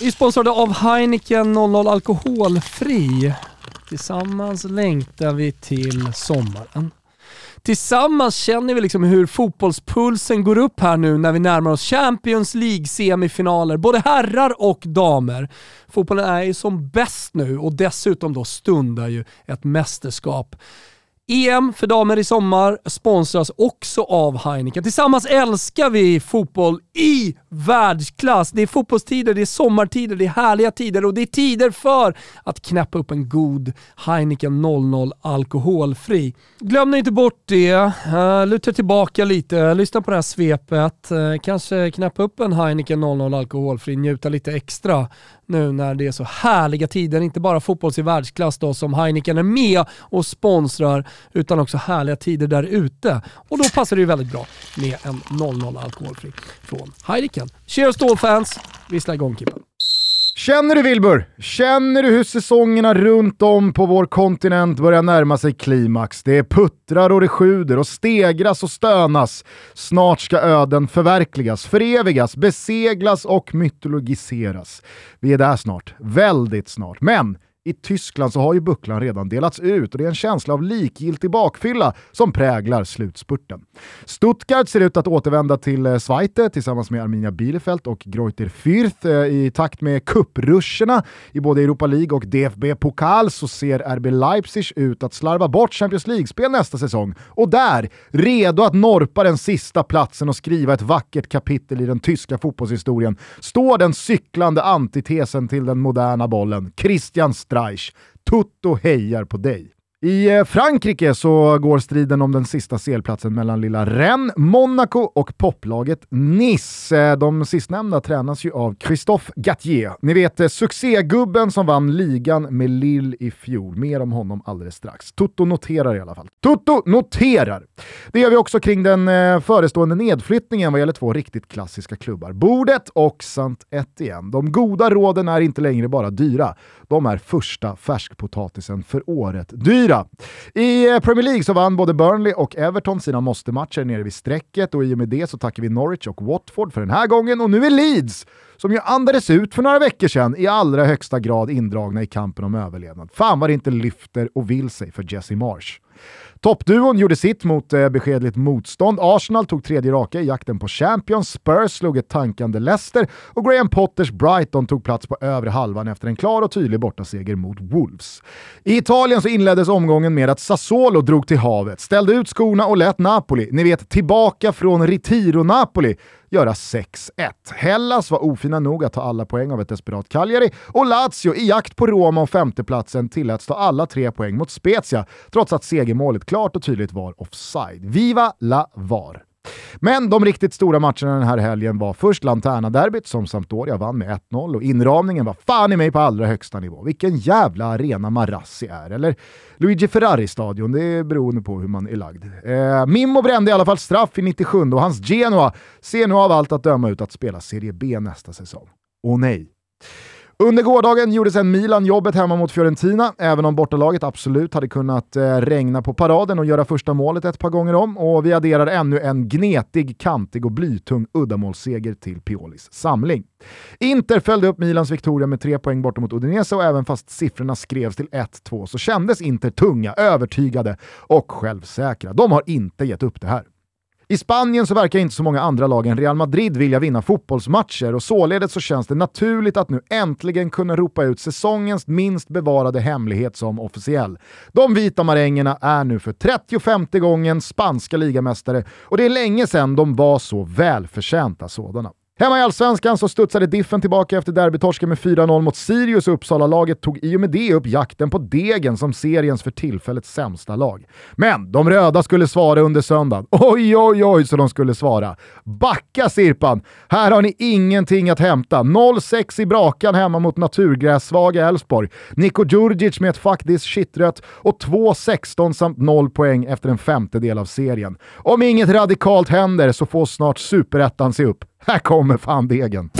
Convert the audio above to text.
Vi är sponsrade av Heineken 00 Alkoholfri. Tillsammans längtar vi till sommaren. Tillsammans känner vi liksom hur fotbollspulsen går upp här nu när vi närmar oss Champions League-semifinaler, både herrar och damer. Fotbollen är ju som bäst nu och dessutom då stundar ju ett mästerskap. EM för damer i sommar sponsras också av Heineken. Tillsammans älskar vi fotboll i världsklass. Det är fotbollstider, det är sommartider, det är härliga tider och det är tider för att knäppa upp en god Heineken 00 alkoholfri. Glöm inte bort det. Eh, luta tillbaka lite, lyssna på det här svepet. Eh, kanske knäppa upp en Heineken 00 alkoholfri, njuta lite extra nu när det är så härliga tider. Inte bara fotbolls i världsklass då som Heineken är med och sponsrar, utan också härliga tider där ute. Och då passar det ju väldigt bra med en 00 alkoholfri från Heineken. Cheers Stålfans! Vissla igång Kippen. Känner du Wilbur? Känner du hur säsongerna runt om på vår kontinent börjar närma sig klimax? Det puttrar och det sjuder och stegras och stönas. Snart ska öden förverkligas, förevigas, beseglas och mytologiseras. Vi är där snart, väldigt snart. Men i Tyskland så har ju bucklan redan delats ut och det är en känsla av likgiltig bakfylla som präglar slutspurten. Stuttgart ser ut att återvända till eh, Schweite eh, tillsammans med Arminia Bielefeld och Greuther Fürth. Eh, I takt med kuppruscherna i både Europa League och DFB-pokal så ser RB Leipzig ut att slarva bort Champions League-spel nästa säsong. Och där, redo att norpa den sista platsen och skriva ett vackert kapitel i den tyska fotbollshistorien, står den cyklande antitesen till den moderna bollen, Christian Streich. Tutto hejar på dig. I eh, Frankrike så går striden om den sista selplatsen mellan lilla Rennes, Monaco och poplaget Nice. Eh, de sistnämnda tränas ju av Christophe Gattier. Ni vet eh, succégubben som vann ligan med Lille i fjol. Mer om honom alldeles strax. Toto noterar i alla fall. Toto noterar! Det gör vi också kring den förestående nedflyttningen vad gäller två riktigt klassiska klubbar. Bordet och Sant-Etienne. De goda råden är inte längre bara dyra. De är första färskpotatisen för året. Dyra 4. I eh, Premier League så vann både Burnley och Everton sina måste-matcher nere vid strecket och i och med det så tackar vi Norwich och Watford för den här gången och nu är Leeds, som ju andades ut för några veckor sedan, i allra högsta grad indragna i kampen om överlevnad. Fan vad det inte lyfter och vill sig för Jesse Marsh. Toppduon gjorde sitt mot eh, beskedligt motstånd. Arsenal tog tredje raka i jakten på Champions, Spurs slog ett tankande Leicester och Graham Potters Brighton tog plats på övre halvan efter en klar och tydlig bortaseger mot Wolves. I Italien så inleddes omgången med att Sassuolo drog till havet, ställde ut skorna och lät Napoli, ni vet tillbaka från Retiro-Napoli, göra 6-1. Hellas var ofina nog att ta alla poäng av ett desperat Cagliari och Lazio i jakt på Roma om femteplatsen tilläts ta alla tre poäng mot Spezia trots att segermålet klart och tydligt var offside. Viva la VAR! Men de riktigt stora matcherna den här helgen var först Lanterna-derbyt som Sampdoria vann med 1-0 och inramningen var fan i mig på allra högsta nivå. Vilken jävla arena Marassi är, eller Luigi Ferrari-stadion, det är beroende på hur man är lagd. Eh, Mimmo brände i alla fall straff i 97 och hans Genoa ser nu av allt att döma ut att spela Serie B nästa säsong. Åh nej, under gårdagen gjorde sen Milan jobbet hemma mot Fiorentina, även om bortalaget absolut hade kunnat eh, regna på paraden och göra första målet ett par gånger om. Och vi adderar ännu en gnetig, kantig och blytung uddamålsseger till Piolis samling. Inter följde upp Milans Victoria med tre poäng borta mot Udinese och även fast siffrorna skrevs till 1-2 så kändes Inter tunga, övertygade och självsäkra. De har inte gett upp det här. I Spanien så verkar inte så många andra lag än Real Madrid vilja vinna fotbollsmatcher och således så känns det naturligt att nu äntligen kunna ropa ut säsongens minst bevarade hemlighet som officiell. De vita marängerna är nu för 35 gången spanska ligamästare och det är länge sedan de var så välförtjänta sådana. Hemma i Allsvenskan så studsade Diffen tillbaka efter derbytorsken med 4-0 mot Sirius och Uppsala-laget tog i och med det upp jakten på Degen som seriens för tillfället sämsta lag. Men de röda skulle svara under söndagen. Oj, oj, oj så de skulle svara. Backa Sirpan! Här har ni ingenting att hämta. 0-6 i Brakan hemma mot naturgrässvaga Elfsborg. Niko Djurdjic med ett fuck this shitrött och 2-16 samt 0 poäng efter en femtedel av serien. Om inget radikalt händer så får snart superettan se upp. Här kommer fan degen.